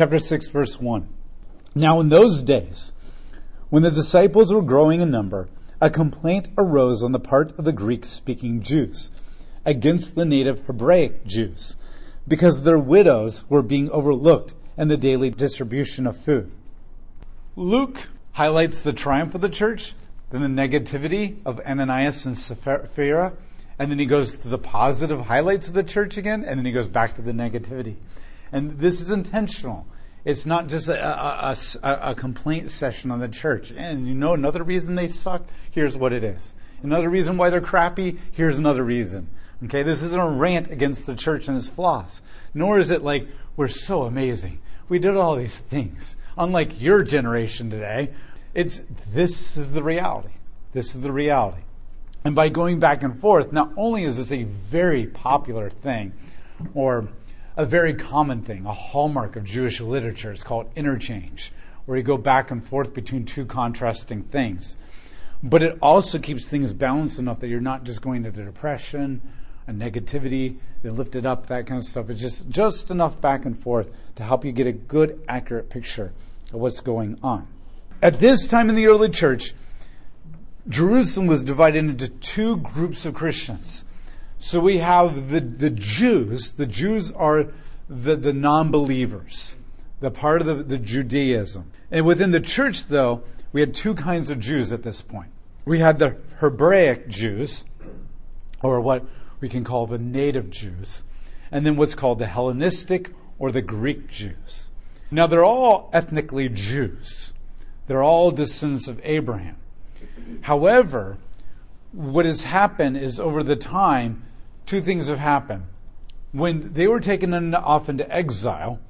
chapter 6, verse 1. Now, in those days, when the disciples were growing in number, a complaint arose on the part of the Greek speaking Jews against the native Hebraic Jews because their widows were being overlooked in the daily distribution of food. Luke highlights the triumph of the church, then the negativity of Ananias and Sapphira, and then he goes to the positive highlights of the church again, and then he goes back to the negativity. And this is intentional. It's not just a, a, a, a, complaint session on the church. And you know another reason they suck? Here's what it is. Another reason why they're crappy? Here's another reason. Okay, this isn't a rant against the church and its flaws. Nor is it like, we're so amazing. We did all these things. Unlike your generation today, it's this is the reality. This is the reality. And by going back and forth, not only is this a very popular thing, or a very common thing, a hallmark of Jewish literature. It's called interchange, where you go back and forth between two contrasting things. But it also keeps things balanced enough that you're not just going to the depression and negativity, then lift it up, that kind of stuff. It's just, just enough back and forth to help you get a good, accurate picture of what's going on. At this time in the early church, Jerusalem was divided into two groups of Christians. So we have the, the Jews. The Jews are the, the non believers, the part of the, the Judaism. And within the church, though, we had two kinds of Jews at this point. We had the Hebraic Jews, or what we can call the native Jews, and then what's called the Hellenistic or the Greek Jews. Now, they're all ethnically Jews, they're all descendants of Abraham. However, what has happened is over the time, two things have happened. When they were taken off into exile,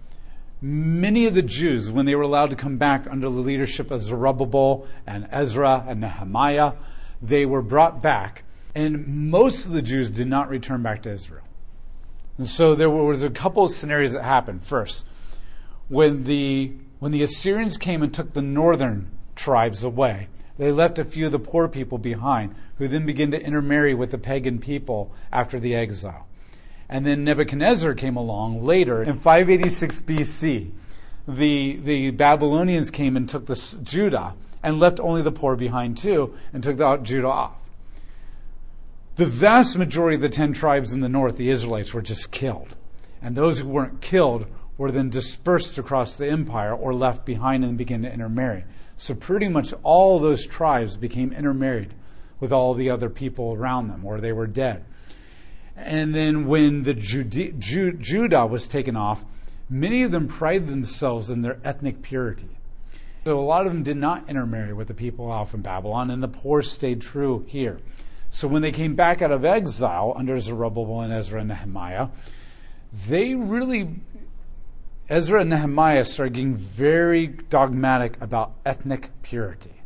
many of the Jews, when they were allowed to come back under the leadership of Zerubbabel and Ezra and Nehemiah, they were brought back. And most of the Jews did not return back to Israel. And so there was a couple of scenarios that happened. First, when the, when the Assyrians came and took the northern tribes away, they left a few of the poor people behind, who then began to intermarry with the pagan people after the exile. And then Nebuchadnezzar came along later in 586 BC. The, the Babylonians came and took the, Judah and left only the poor behind too and took the, Judah off. The vast majority of the 10 tribes in the north, the Israelites, were just killed. And those who weren't killed were then dispersed across the empire or left behind and began to intermarry. So pretty much all those tribes became intermarried with all the other people around them, or they were dead. And then when the Jude- Judah was taken off, many of them prided themselves in their ethnic purity. So a lot of them did not intermarry with the people off in Babylon, and the poor stayed true here. So when they came back out of exile under Zerubbabel and Ezra and Nehemiah, they really Ezra and Nehemiah started getting very dogmatic about ethnic purity,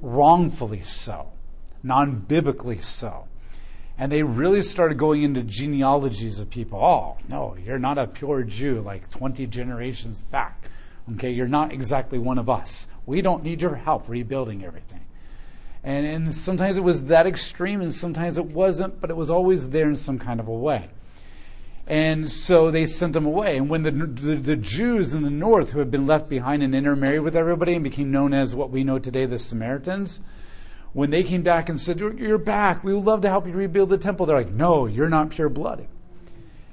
wrongfully so, non biblically so. And they really started going into genealogies of people. Oh, no, you're not a pure Jew like 20 generations back. Okay, you're not exactly one of us. We don't need your help rebuilding everything. And, and sometimes it was that extreme, and sometimes it wasn't, but it was always there in some kind of a way. And so they sent them away. And when the, the, the, Jews in the north, who had been left behind and intermarried with everybody and became known as what we know today, the Samaritans, when they came back and said, You're back, we would love to help you rebuild the temple, they're like, No, you're not pure blooded.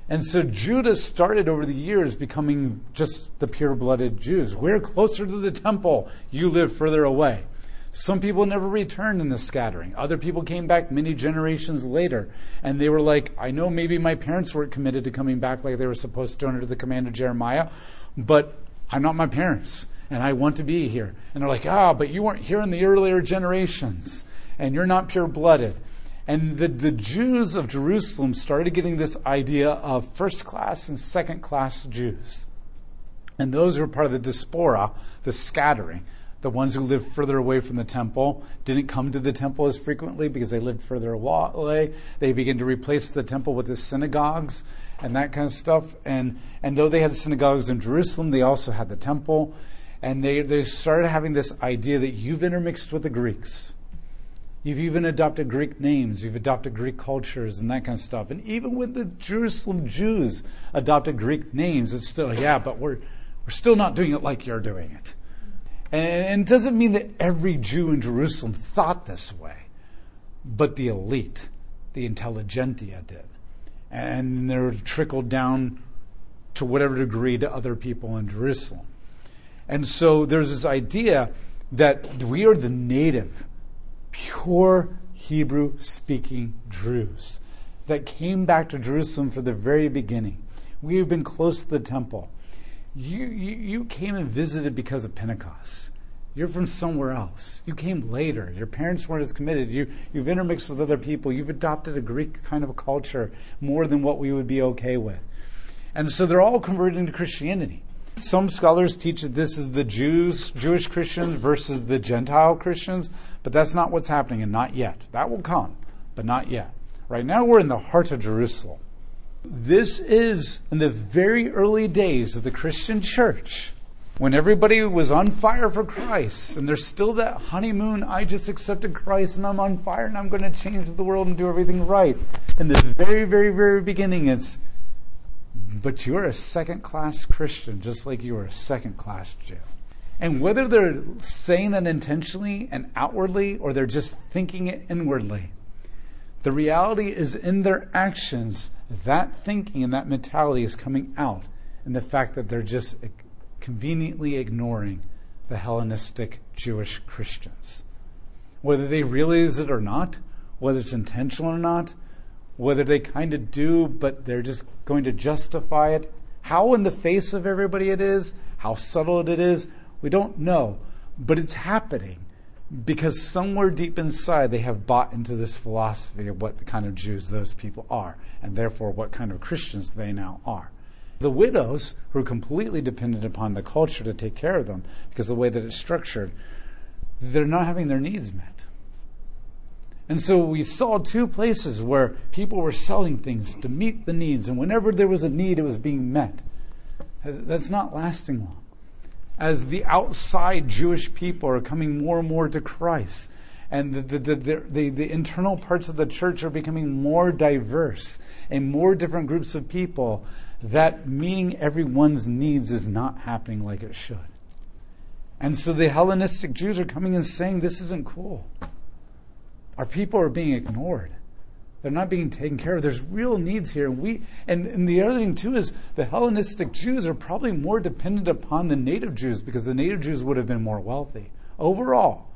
And so Judah started over the years becoming just the pure blooded Jews. We're closer to the temple, you live further away. Some people never returned in the scattering. Other people came back many generations later, and they were like, I know maybe my parents weren't committed to coming back like they were supposed to under the command of Jeremiah, but I'm not my parents, and I want to be here. And they're like, ah, but you weren't here in the earlier generations, and you're not pure blooded. And the, the Jews of Jerusalem started getting this idea of first class and second class Jews. And those were part of the diaspora, the scattering. The ones who lived further away from the temple didn't come to the temple as frequently because they lived further away. They began to replace the temple with the synagogues and that kind of stuff. And, and though they had synagogues in Jerusalem, they also had the temple. And they, they started having this idea that you've intermixed with the Greeks. You've even adopted Greek names, you've adopted Greek cultures and that kind of stuff. And even when the Jerusalem Jews adopted Greek names, it's still, yeah, but we're We're still not doing it like you're doing it. And it doesn't mean that every Jew in Jerusalem thought this way, but the elite, the intelligentsia did. And they're trickled down to whatever degree to other people in Jerusalem. And so there's this idea that we are the native, pure Hebrew speaking Jews that came back to Jerusalem for the very beginning. We have been close to the temple. You, you, you came and visited because of Pentecost. You're from somewhere else. You came later. Your parents weren't as committed. You, you've intermixed with other people. You've adopted a Greek kind of a culture more than what we would be okay with. And so they're all converting to Christianity. Some scholars teach that this is the Jews, Jewish Christians versus the Gentile Christians, but that's not what's happening, and not yet. That will come, but not yet. Right now, we're in the heart of Jerusalem. This is in the very early days of the Christian church when everybody was on fire for Christ, and there's still that honeymoon, I just accepted Christ and I'm on fire and I'm going to change the world and do everything right. In the very, very, very beginning, it's but you're a second class Christian, just like you are a second class Jew. And whether they're saying that intentionally and outwardly, or they're just thinking it inwardly, the reality is in their actions, that thinking and that mentality is coming out in the fact that they're just conveniently ignoring the Hellenistic Jewish Christians. Whether they realize it or not, whether it's intentional or not, whether they kind of do, but they're just going to justify it. How in the face of everybody it is, how subtle it is, we don't know. But it's happening because somewhere deep inside they have bought into this philosophy of what kind of Jews those people are, and therefore what kind of Christians they now are. The widows, who are completely dependent upon the culture to take care of them because of the way that it's structured, they're not having their needs met. And so we saw two places where people were selling things to meet the needs, and whenever there was a need, it was being met. That's not lasting long. As the outside Jewish people are coming more and more to Christ, and the, the, the, the, internal parts of the church are becoming more diverse and more different groups of people, that meeting everyone's needs is not happening like it should. And so the Hellenistic Jews are coming and saying, This isn't cool. Our people are being ignored. They're not being taken care of. There's real needs here. And we and, and the other thing too is the Hellenistic Jews are probably more dependent upon the native Jews because the native Jews would have been more wealthy. Overall.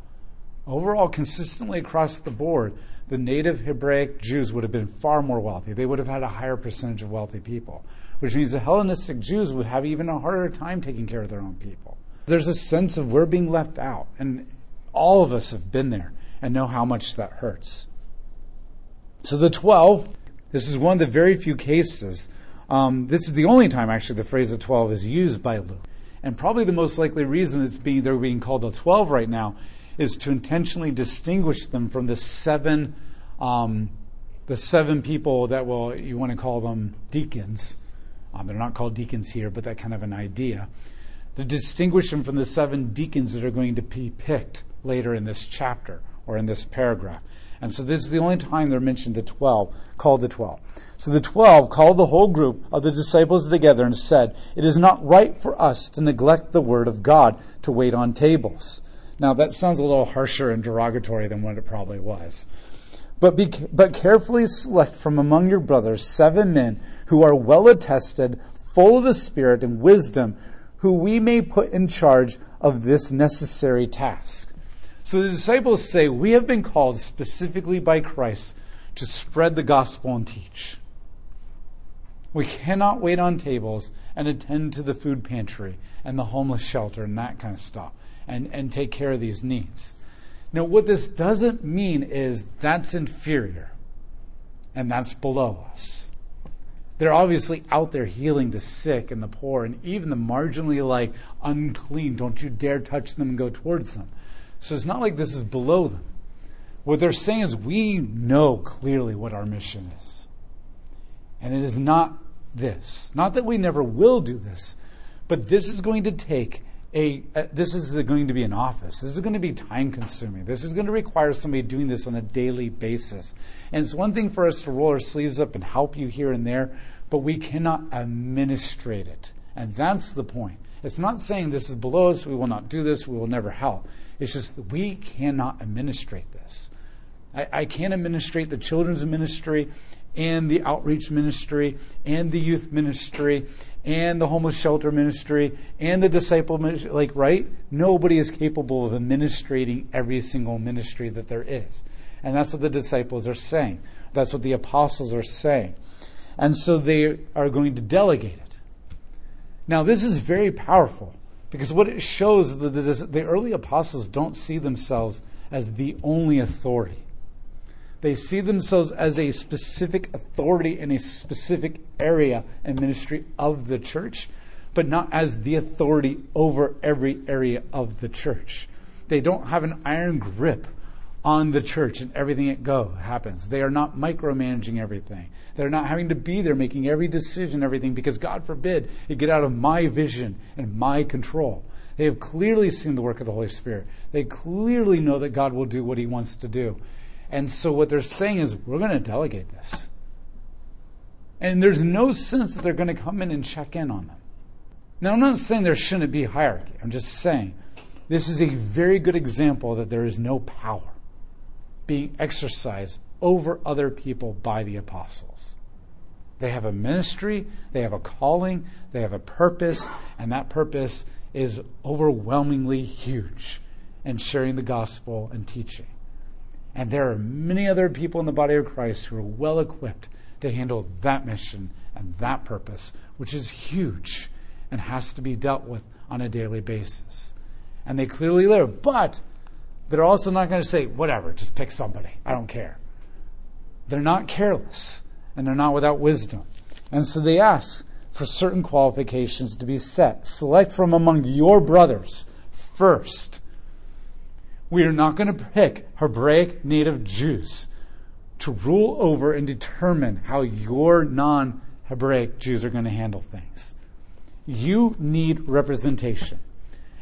Overall, consistently across the board, the native Hebraic Jews would have been far more wealthy. They would have had a higher percentage of wealthy people, which means the Hellenistic Jews would have even a harder time taking care of their own people. There's a sense of we're being left out, and all of us have been there and know how much that hurts. So the 12, this is one of the very few cases. Um, this is the only time, actually, the phrase the 12 is used by Luke. And probably the most likely reason it's being, they're being called the 12 right now is to intentionally distinguish them from the seven, um, the seven people that will, you want to call them deacons. Um, they're not called deacons here, but that kind of an idea. To distinguish them from the seven deacons that are going to be picked later in this chapter or in this paragraph. And so this is the only time they're mentioned the 12, called the 12. So the 12 called the whole group of the disciples together and said, It is not right for us to neglect the word of God to wait on tables. Now that sounds a little harsher and derogatory than what it probably was. But, be, but carefully select from among your brothers seven men who are well attested, full of the Spirit and wisdom, who we may put in charge of this necessary task. So the disciples say, We have been called specifically by Christ to spread the gospel and teach. We cannot wait on tables and attend to the food pantry and the homeless shelter and that kind of stuff and, and take care of these needs. Now, what this doesn't mean is that's inferior and that's below us. They're obviously out there healing the sick and the poor and even the marginally like unclean. Don't you dare touch them and go towards them. So it's not like this is below them. What they're saying is we know clearly what our mission is. And it is not this. Not that we never will do this, but this is going to take a, this is going to be an office. This is going to be time consuming. This is going to require somebody doing this on a daily basis. And it's one thing for us to roll our sleeves up and help you here and there, but we cannot administrate it. And that's the point It's not saying this is below us, we will not do this, we will never help. It's just that we cannot administrate this. I, I can't administrate the children's ministry and the outreach ministry and the youth ministry and the homeless shelter ministry and the disciple ministry. Like, right? Nobody is capable of administrating every single ministry that there is. And that's what the disciples are saying. That's what the apostles are saying. And so they are going to delegate it. Now, this is very powerful because what it shows is that the early apostles don't see themselves as the only authority. They see themselves as a specific authority in a specific area and ministry of the church, but not as the authority over every area of the church. They don't have an iron grip on the church and everything it go happens. They are not micromanaging everything. They're not having to be there making every decision, everything, because God forbid it get out of my vision and my control. They have clearly seen the work of the Holy Spirit. They clearly know that God will do what He wants to do. And so what they're saying is, we're going to delegate this. And there's no sense that they're going to come in and check in on them. Now, I'm not saying there shouldn't be hierarchy. I'm just saying this is a very good example that there is no power being exercised over other people by the apostles. They have a ministry, they have a calling, they have a purpose, and that purpose is overwhelmingly huge in sharing the gospel and teaching. And there are many other people in the body of Christ who are well equipped to handle that mission and that purpose, which is huge and has to be dealt with on a daily basis. And they clearly live, but they're also not going to say, whatever, just pick somebody. I don't care. They're not careless and they're not without wisdom. And so they ask for certain qualifications to be set. Select from among your brothers first we are not going to pick Hebraic native Jews to rule over and determine how your non Hebraic Jews are going to handle things. You need representation.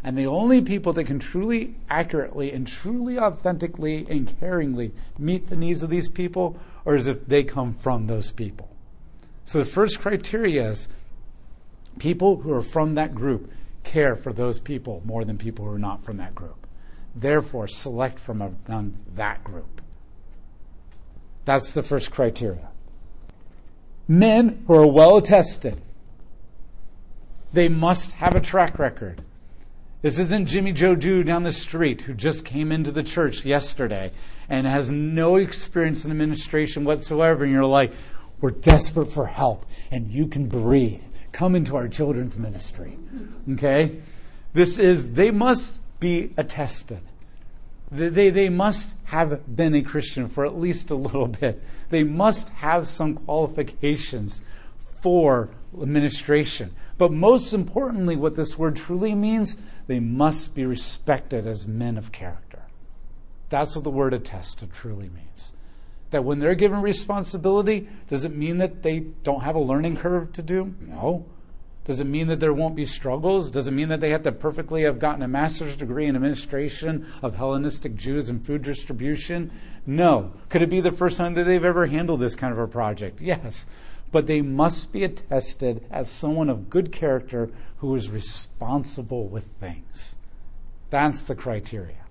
And the only people that can truly accurately and truly authentically and caringly meet the needs of these people are as if they come from those people. So the first criteria is people who are from that group care for those people more than people who are not from that group. Therefore, select from among that group. That's the first criteria. Men who are well attested, they must have a track record. This isn't Jimmy Joe Jew down the street who just came into the church yesterday and has no experience in administration whatsoever. And you're like, we're desperate for help and you can breathe. Come into our children's ministry. Okay? This is, they must be attested. They, they must have been a Christian for at least a little bit. They must have some qualifications for administration. But most importantly, what this word truly means, they must be respected as men of character. That's what the word attested truly means. That when they're given responsibility, does it mean that they don't have a learning curve to do? No. Does it mean that there won't be struggles? Does it mean that they have to perfectly have gotten a master's degree in administration of Hellenistic Jews and food distribution? No. Could it be the first time that they've ever handled this kind of a project? Yes. But they must be attested as someone of good character who is responsible with things. That's the criteria.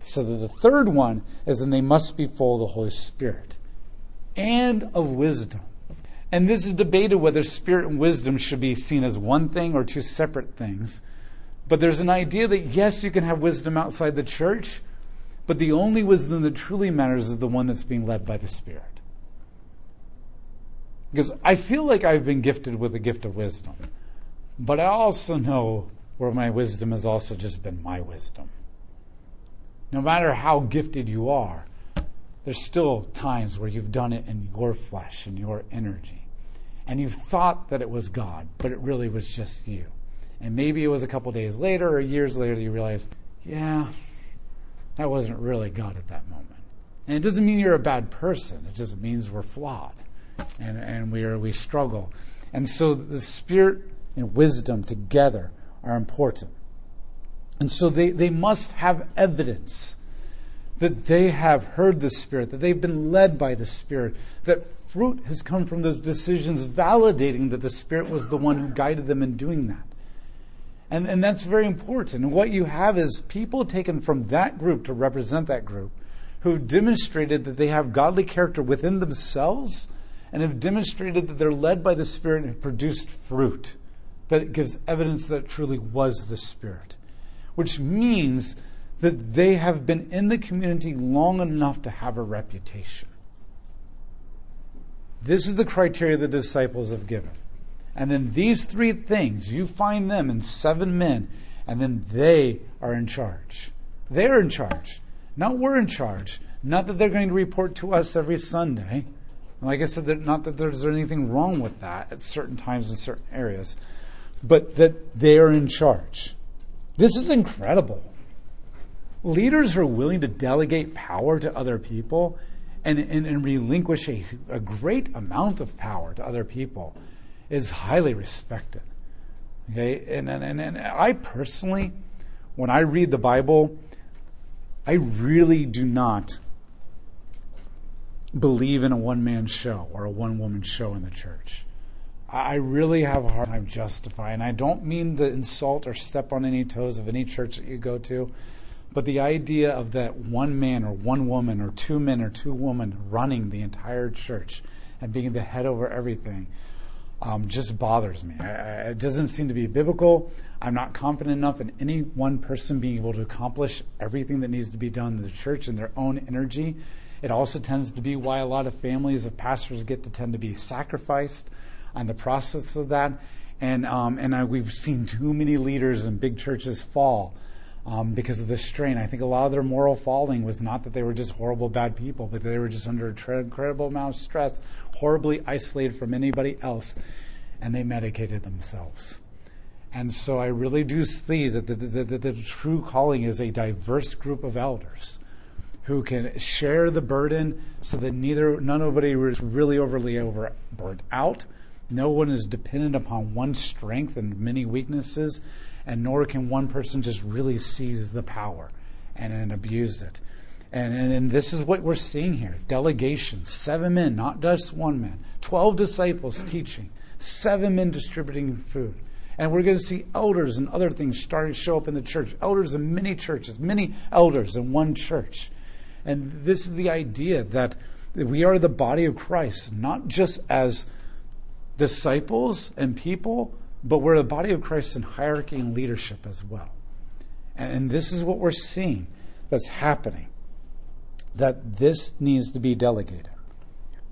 So the third one is that they must be full of the Holy Spirit and of wisdom. And this is debated whether spirit and wisdom should be seen as one thing or two separate things. But there's an idea that yes, you can have wisdom outside the church, but the only wisdom that truly matters is the one that's being led by the Spirit. Because I feel like I've been gifted with the gift of wisdom, but I also know where my wisdom has also just been my wisdom. No matter how gifted you are, there's still times where you've done it in your flesh and your energy and you've thought that it was God, but it really was just you. And maybe it was a couple days later or years later you realize, yeah, that wasn't really God at that moment. And it doesn't mean you're a bad person. It just means we're flawed and, and we, are, we struggle. And so the Spirit and wisdom together are important. And so they, they must have evidence that they have heard the Spirit, that they've been led by the Spirit, that fruit has come from those decisions, validating that the Spirit was the one who guided them in doing that. And, and that's very important. And what you have is people taken from that group to represent that group who've demonstrated that they have godly character within themselves and have demonstrated that they're led by the Spirit and produced fruit that gives evidence that it truly was the Spirit, which means that they have been in the community long enough to have a reputation. This is the criteria the disciples have given. And then these three things, you find them in seven men, and then they are in charge. They're in charge. Not we're in charge. Not that they're going to report to us every Sunday. Like I said, not that there's anything wrong with that at certain times in certain areas, but that they are in charge. This is incredible. Leaders who are willing to delegate power to other people and, and, and relinquish a, a great amount of power to other people is highly respected. Okay, and, and, and I personally, when I read the Bible, I really do not believe in a one man show or a one woman show in the church. I really have a hard time justifying. I don't mean to insult or step on any toes of any church that you go to, but the idea of that one man or one woman or two men or two women running the entire church and being the head over everything um, just bothers me. I, I, it doesn't seem to be biblical. I'm not confident enough in any one person being able to accomplish everything that needs to be done in the church in their own energy. It also tends to be why a lot of families of pastors get to tend to be sacrificed on the process of that. And um, and I, we've seen too many leaders in big churches fall um, because of this strain. I think a lot of their moral falling was not that they were just horrible, bad people, but they were just under an incredible amount of stress horribly isolated from anybody else, and they medicated themselves. And so I really do see that the, the, the, the, true calling is a diverse group of elders who can share the burden so that neither nobody is really overly over burnt out. No one is dependent upon one strength and many weaknesses, and nor can one person just really seize the power and, and abuse it. And, and, and, this is what we're seeing here delegation, seven men, not just one man, 12 disciples teaching, seven men distributing food. And we're going to see elders and other things starting to show up in the church. Elders in many churches, many elders in one church. And this is the idea that we are the body of Christ, not just as disciples and people, but we're the body of Christ in hierarchy and leadership as well. And this is what we're seeing that's happening that this needs to be delegated.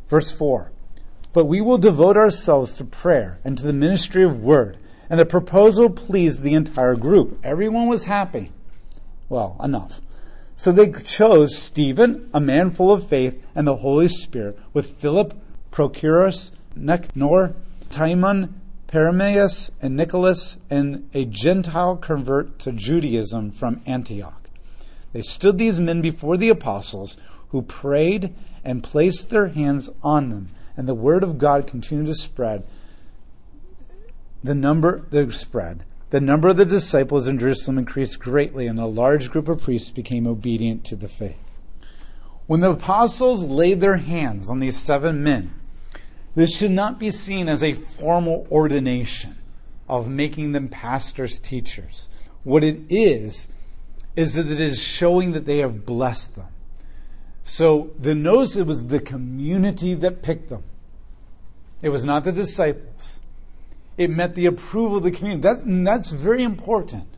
Verse 4 But we will devote ourselves to prayer and to the ministry of word. And the proposal pleased the entire group. Everyone was happy. Well, enough. So they chose Stephen, a man full of faith and the Holy Spirit, with Philip, Prochorus, Nicanor, Timon, Parmenas, and Nicholas, and a Gentile convert to Judaism from Antioch. They stood these men before the apostles, who prayed and placed their hands on them, and the word of God continued to spread. The number that spread. The number of the disciples in Jerusalem increased greatly, and a large group of priests became obedient to the faith. When the apostles laid their hands on these seven men, this should not be seen as a formal ordination of making them pastors, teachers. What it is, is that it is showing that they have blessed them. So the notice it was the community that picked them. It was not the disciples. It met the approval of the community. That's, that's very important.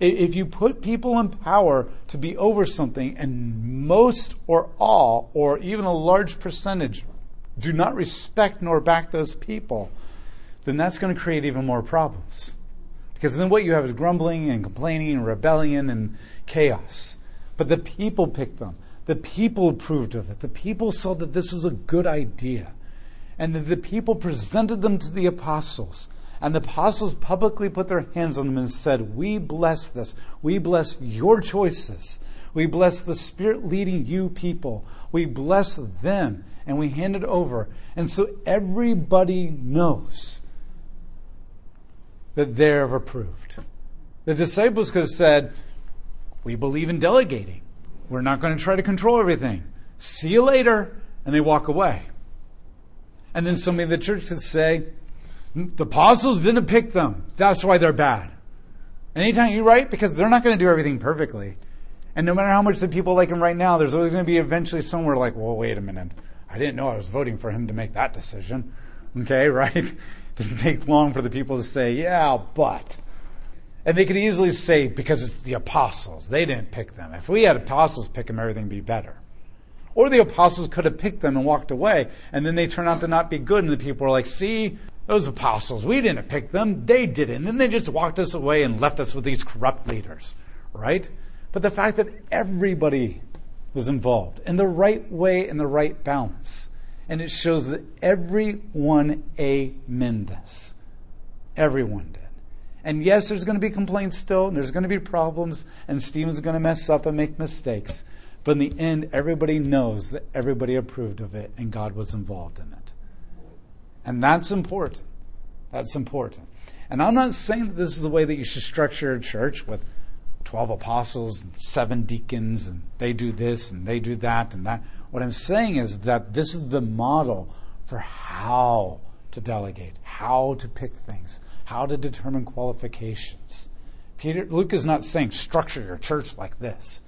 If you put people in power to be over something, and most or all, or even a large percentage, do not respect nor back those people, then that's going to create even more problems. Because then what you have is grumbling and complaining and rebellion and chaos. But the people picked them. The people approved of it. The people saw that this was a good idea. And the people presented them to the apostles. And the apostles publicly put their hands on them and said, We bless this. We bless your choices. We bless the Spirit leading you people. We bless them. And we hand it over. And so everybody knows that they're approved. The disciples could have said, We believe in delegating. We're not going to try to control everything. See you later. And they walk away. And then somebody in the church could say, mm, The apostles didn't pick them. That's why they're bad. Anytime you write, because they're not going to do everything perfectly. And no matter how much the people like him right now, there's always going to be eventually somewhere like, well, wait a minute. I didn't know I was voting for him to make that decision. Okay, right? It doesn't take long for the people to say, yeah, but. And they could easily say, because it's the apostles, they didn't pick them. If we had apostles pick them, everything would be better. Or the apostles could have picked them and walked away, and then they turn out to not be good, and the people are like, see, those apostles, we didn't pick them, they did it. And then they just walked us away and left us with these corrupt leaders, right? But the fact that everybody was involved in the right way, in the right balance. And it shows that everyone amen this. Everyone did. And yes, there's going to be complaints still, and there's going to be problems, and Stephen's going to mess up and make mistakes. But in the end, everybody knows that everybody approved of it and God was involved in it. And that's important. That's important. And I'm not saying that this is the way that you should structure a church with 12 apostles and seven deacons, and they do this and they do that and that. What I'm saying is that this is the model for how to delegate, how to pick things, how to determine qualifications. Peter, Luke is not saying structure your church like this.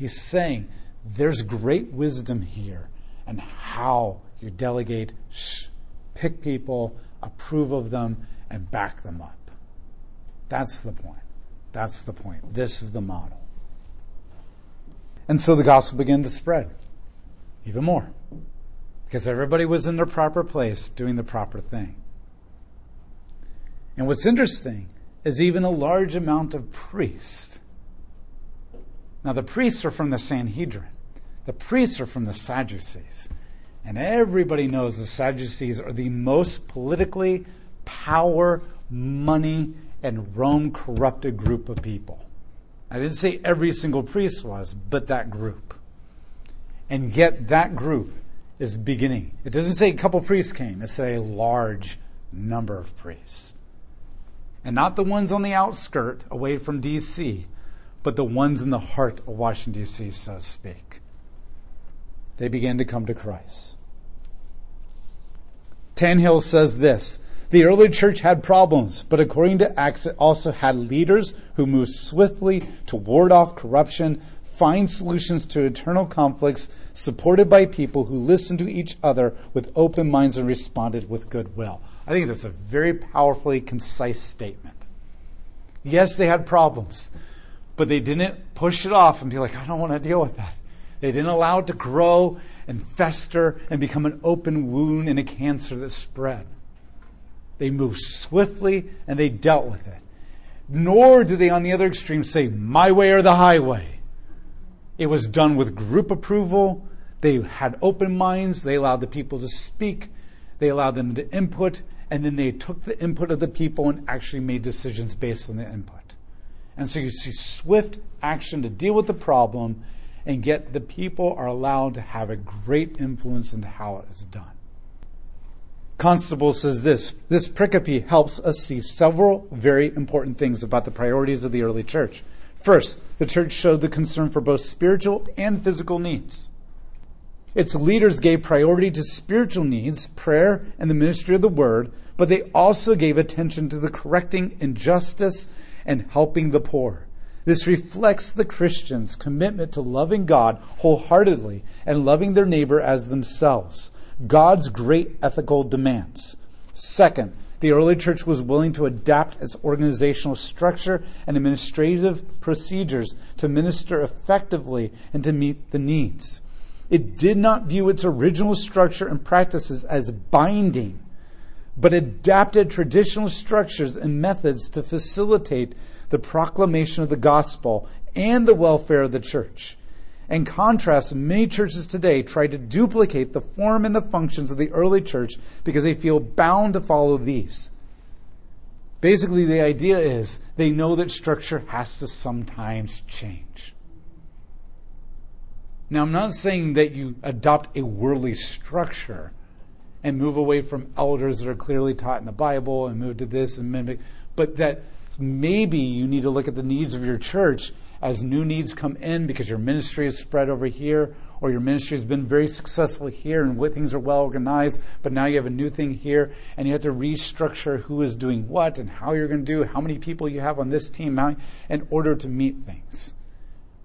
He's saying there's great wisdom here and how you delegate, shh, pick people, approve of them, and back them up. That's the point. That's the point. This is the model. And so the gospel began to spread even more because everybody was in their proper place doing the proper thing. And what's interesting is even a large amount of priests now, the priests are from the Sanhedrin, the priests are from the Sadducees. And everybody knows the Sadducees are the most politically power, money, and Rome corrupted group of people. I didn't say every single priest was, but that group. And yet, that group is beginning. It doesn't say a couple priests came, it's a large number of priests. And not the ones on the outskirt away from D.C., but the ones in the heart of Washington, D.C., so to speak. They began to come to Christ. Tannehill says this The early church had problems, but according to Acts, it also had leaders who moved swiftly to ward off corruption, find solutions to eternal conflicts, supported by people who listened to each other with open minds and responded with goodwill. I think that's a very powerfully concise statement. Yes, they had problems but they didn't push it off and be like, I don't want to deal with that. They didn't allow it to grow and fester and become an open wound and a cancer that spread. They moved swiftly and they dealt with it. Nor do they, on the other extreme, say, my way or the highway. It was done with group approval. They had open minds. They allowed the people to speak. They allowed them to input. And then they took the input of the people and actually made decisions based on the input. And so you see swift action to deal with the problem, and yet the people are allowed to have a great influence into how it is done. Constable says this this pericope helps us see several very important things about the priorities of the early church. First, the church showed the concern for both spiritual and physical needs. Its leaders gave priority to spiritual needs, prayer, and the ministry of the word, but they also gave attention to the correcting injustice and helping the poor. This reflects the Christian's commitment to loving God wholeheartedly and loving their neighbor as themselves. God's great ethical demands. Second, the early church was willing to adapt its organizational structure and administrative procedures to minister effectively and to meet the needs. It did not view its original structure and practices as binding but adapted traditional structures and methods to facilitate the proclamation of the gospel and the welfare of the church. In contrast, many churches today try to duplicate the form and the functions of the early church because they feel bound to follow these. Basically, the idea is they know that structure has to sometimes change. Now, I'm not saying that you adopt a worldly structure and move away from elders that are clearly taught in the Bible and move to this and mimic, but that maybe you need to look at the needs of your church as new needs come in because your ministry is spread over here or your ministry has been very successful here and things are well organized, but now you have a new thing here and you have to restructure who is doing what and how you're going to do, how many people you have on this team now in order to meet things.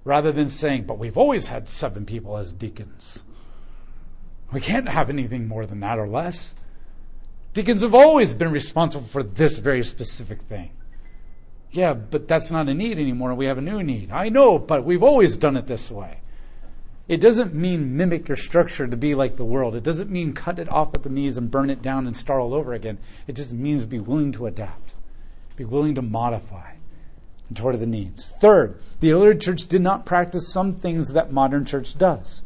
Rather than saying, but we've always had seven people as deacons. We can't have anything more than that or less. Deacons have always been responsible for this very specific thing. Yeah, but that's not a need anymore. We have a new need. I know, but we've always done it this way. It doesn't mean mimic your structure to be like the world. It doesn't mean cut it off at the knees and burn it down and start all over again. It just means be willing to adapt, be willing to modify toward the needs. Third, the early church did not practice some things that modern church does.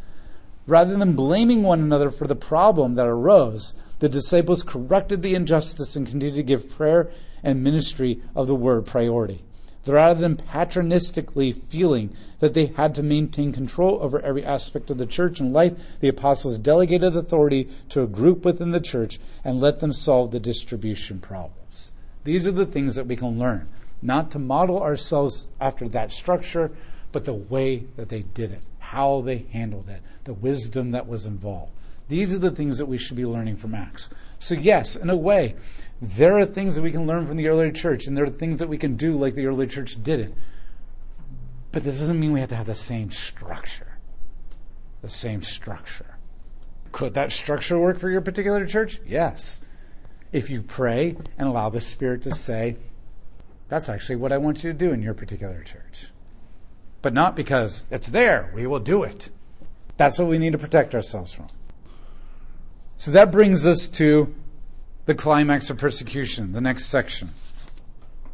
Rather than blaming one another for the problem that arose, the disciples corrected the injustice and continued to give prayer and ministry of the word priority rather than patronistically feeling that they had to maintain control over every aspect of the church and life, the apostles delegated authority to a group within the church and let them solve the distribution problems. These are the things that we can learn, not to model ourselves after that structure, but the way that they did it, how they handled it, the wisdom that was involved. These are the things that we should be learning from Acts. So, yes, in a way, there are things that we can learn from the early church, and there are things that we can do like the early church did it. But this doesn't mean we have to have the same structure. The same structure. Could that structure work for your particular church? Yes. If you pray and allow the Spirit to say, that's actually what I want you to do in your particular church. But not because it's there, we will do it. That's what we need to protect ourselves from. So that brings us to the climax of persecution, the next section.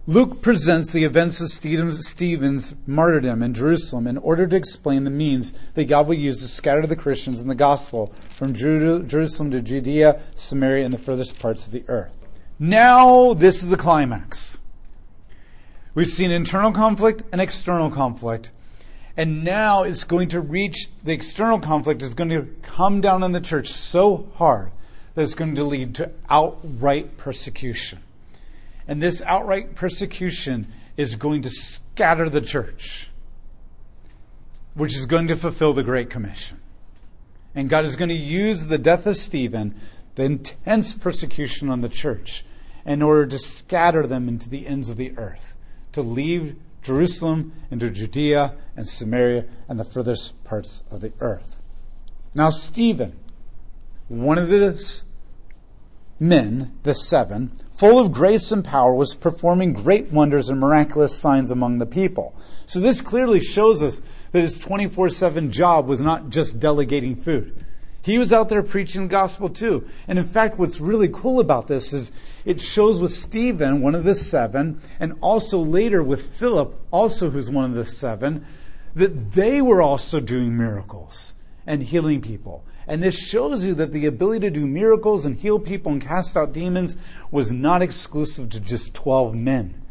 Luke presents the events of Stephen's martyrdom in Jerusalem in order to explain the means that God will use to scatter the Christians in the gospel from Jerusalem to Judea, Samaria, and the furthest parts of the earth. Now, this is the climax. We've seen internal conflict and external conflict. And now it's going to reach the external conflict is going to come down on the church so hard that it's going to lead to outright persecution. And this outright persecution is going to scatter the church, which is going to fulfill the Great Commission. And God is going to use the death of Stephen, the intense persecution on the church, in order to scatter them into the ends of the earth, to leave Jerusalem into Judea and Samaria and the furthest parts of the earth. Now, Stephen one of the men, the seven, full of grace and power, was performing great wonders and miraculous signs among the people. So this clearly shows us that his 24 7 job was not just delegating food. He was out there preaching gospel too. And in fact, what's really cool about this is it shows with Stephen, one of the seven, and also later with Philip, also who's one of the seven, that they were also doing miracles and healing people. And this shows you that the ability to do miracles and heal people and cast out demons was not exclusive to just 12 men.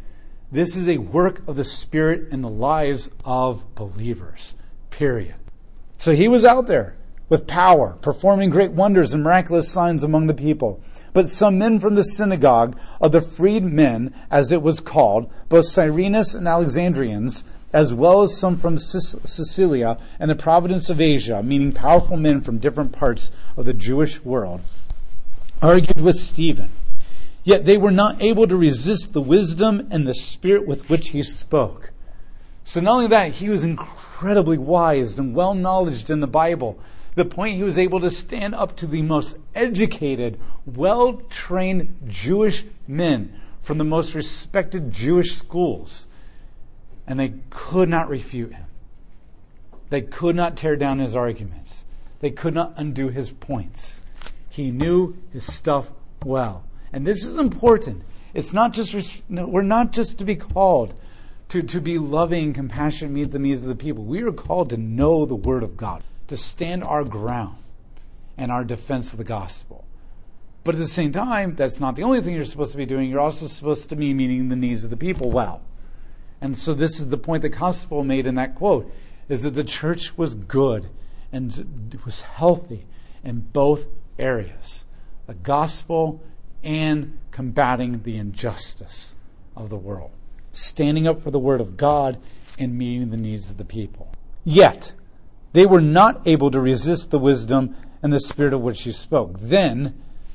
This is a work of the Spirit in the lives of believers, period. So he was out there with power, performing great wonders and miraculous signs among the people. But some men from the synagogue of the freedmen, as it was called, both Cyrenians and Alexandrians, as well as some from Cilicia and the province of Asia, meaning powerful men from different parts of the Jewish world, argued with Stephen. Yet they were not able to resist the wisdom and the spirit with which he spoke. So, not only that, he was incredibly wise and well knowledged in the Bible. The point he was able to stand up to the most educated, well trained Jewish men from the most respected Jewish schools and they could not refute him. They could not tear down his arguments. They could not undo his points. He knew his stuff well. And this is important. It's not just, we're not just to be called to, to be loving, compassionate, meet the needs of the people. We are called to know the Word of God, to stand our ground and our defense of the gospel. But at the same time, that's not the only thing you're supposed to be doing. You're also supposed to be meeting the needs of the people well. And so this is the point that Constable made in that quote, is that the church was good and was healthy in both areas. The gospel and combating the injustice of the world. standing up for the word of God and meeting the needs of the people. Yet, they were not able to resist the wisdom and the spirit of which he spoke. Then,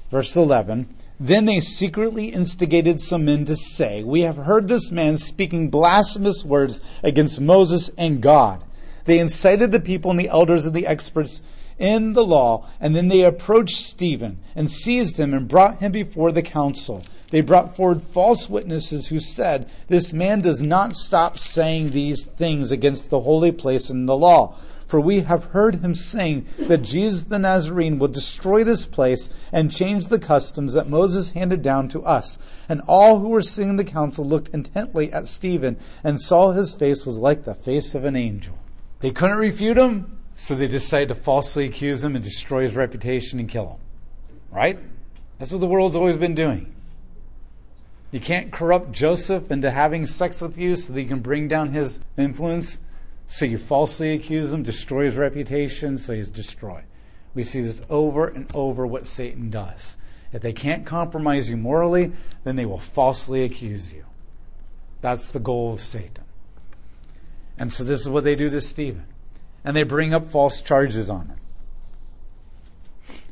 verse 11, then they secretly instigated some men to say, We have heard this man speaking blasphemous words against Moses and God. They incited the people and the elders and the experts in the law, and then they approached Stephen and seized him and brought him before the council. They brought forward false witnesses who said, This man does not stop saying these things against the holy place and the law. For we have heard him saying that Jesus the Nazarene will destroy this place and change the customs that Moses handed down to us. And all who were sitting in the council looked intently at Stephen and saw his face was like the face of an angel. They couldn't refute him, so they decided to falsely accuse him and destroy his reputation and kill him. Right? That's what the world's always been doing. You can't corrupt Joseph into having sex with you so that you can bring down his influence. So you falsely accuse him, destroy his reputation, so he's destroyed. We see this over and over what Satan does. If they can't compromise you morally, then they will falsely accuse you. That's the goal of Satan. And so this is what they do to Stephen. And they bring up false charges on him.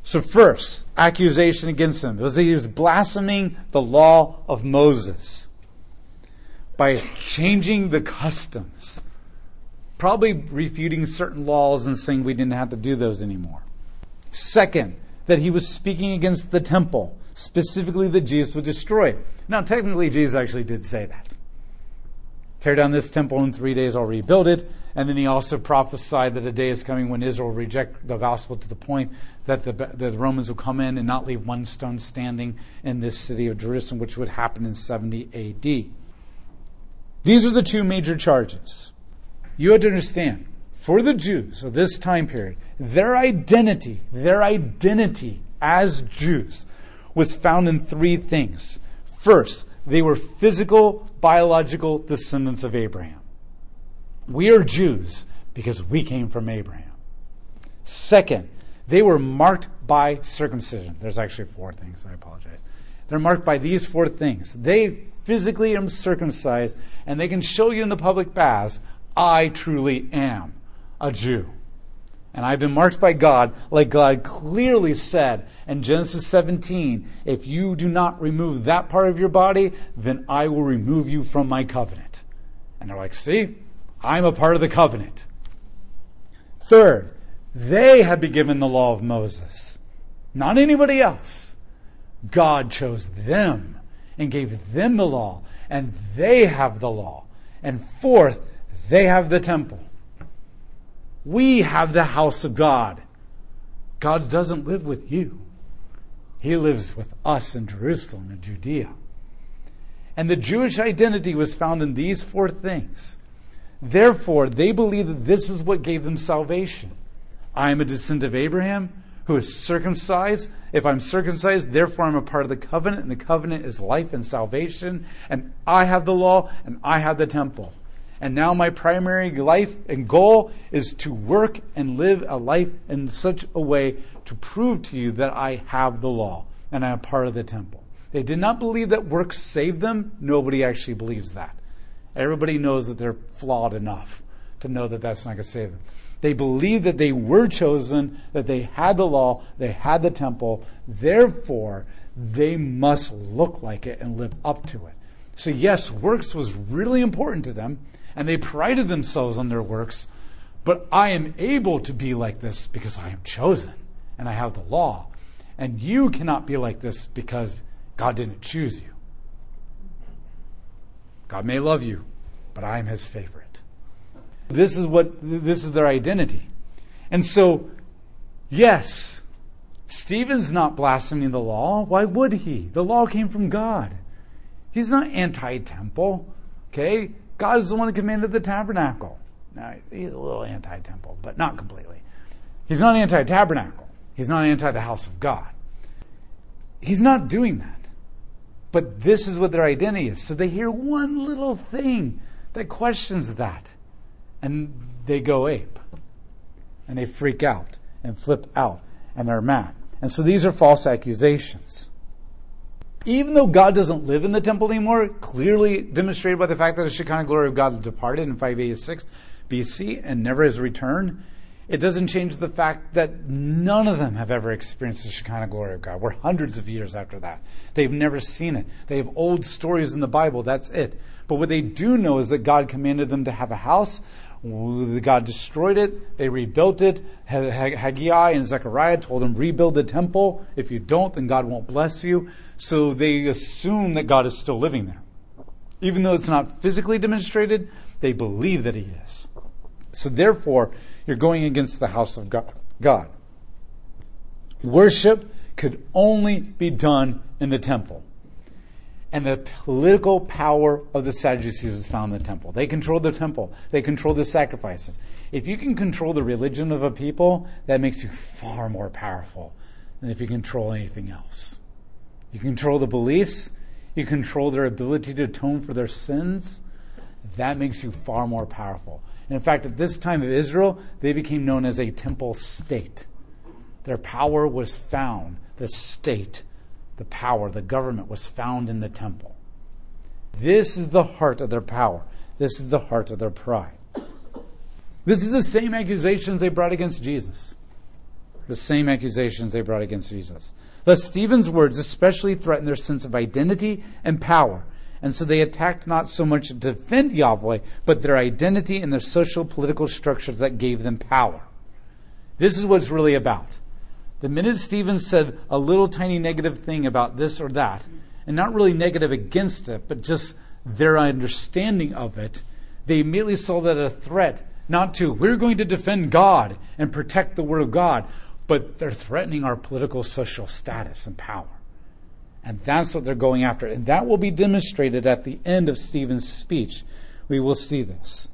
So, first, accusation against him was that he was blaspheming the law of Moses by changing the customs, probably refuting certain laws and saying we didn't have to do those anymore. Second, that he was speaking against the temple, specifically that Jesus would destroy. Now, technically, Jesus actually did say that. Tear down this temple in three days, I'll rebuild it. And then he also prophesied that a day is coming when Israel will reject the gospel to the point that the, the Romans will come in and not leave one stone standing in this city of Jerusalem, which would happen in 70 AD. These are the two major charges. You have to understand, for the Jews of this time period, their identity, their identity as Jews was found in three things. First, they were physical, biological descendants of Abraham. We are Jews because we came from Abraham. Second, they were marked by circumcision. There's actually four things, I apologize. They're marked by these four things. They physically are circumcised, and they can show you in the public baths, I truly am a Jew. And I've been marked by God, like God clearly said in Genesis 17 if you do not remove that part of your body, then I will remove you from my covenant. And they're like, see, I'm a part of the covenant. Third, they had been given the law of Moses, not anybody else. God chose them and gave them the law, and they have the law. And fourth, they have the temple. We have the house of God. God doesn't live with you. He lives with us in Jerusalem and Judea. And the Jewish identity was found in these four things. Therefore, they believe that this is what gave them salvation. I am a descendant of Abraham who is circumcised. If I'm circumcised, therefore I'm a part of the covenant, and the covenant is life and salvation. And I have the law, and I have the temple. And now my primary life and goal is to work and live a life in such a way to prove to you that I have the law and I am part of the temple. They did not believe that works saved them. Nobody actually believes that. Everybody knows that they're flawed enough to know that that's not going to save them. They believed that they were chosen, that they had the law, they had the temple, therefore, they must look like it and live up to it. So, yes, works was really important to them and they prided themselves on their works. But I am able to be like this because I am chosen and I have the law. And you cannot be like this because God didn't choose you. God may love you, but I am his favorite. This is what this is their identity. And so, yes, Stephen's not blaspheming the law. Why would he? The law came from God. He's not anti temple. Okay? God is the one that commanded the tabernacle. Now, he's a little anti temple, but not completely. He's not anti tabernacle. He's not anti the house of God. He's not doing that. But this is what their identity is. So they hear one little thing that questions that. And they go ape. And they freak out and flip out. And they're mad. And so these are false accusations. Even though God doesn't live in the temple anymore, clearly demonstrated by the fact that the Shekinah glory of God departed in 586 BC and never has returned, it doesn't change the fact that none of them have ever experienced the Shekinah glory of God. We're hundreds of years after that. They've never seen it. They have old stories in the Bible. That's it. But what they do know is that God commanded them to have a house. God destroyed it. They rebuilt it. Haggai and Zechariah told them, rebuild the temple. If you don't, then God won't bless you. So they assume that God is still living there. Even though it's not physically demonstrated, they believe that He is. So therefore, you're going against the house of God. Worship could only be done in the temple. And the political power of the Sadducees was found in the temple. They controlled the temple, they controlled the sacrifices. If you can control the religion of a people, that makes you far more powerful than if you control anything else. You control the beliefs, you control their ability to atone for their sins. That makes you far more powerful. And in fact, at this time of Israel, they became known as a temple state. Their power was found, the state, the power, the government was found in the temple. This is the heart of their power. This is the heart of their pride. This is the same accusations they brought against Jesus. The same accusations they brought against Jesus. Thus, Stephen's words especially threaten their sense of identity and power. And so they attacked not so much to defend Yahweh, but their identity and their social political structures that gave them power. This is what it's really about. The minute Stephen said a little tiny negative thing about this or that, and not really negative against it, but just their understanding of it, they immediately saw that a threat, not to, we're going to defend God and protect the Word of God, but they're threatening our political social status and power. And that's what they're going after. And that will be demonstrated at the end of Stephen's speech. We will see this.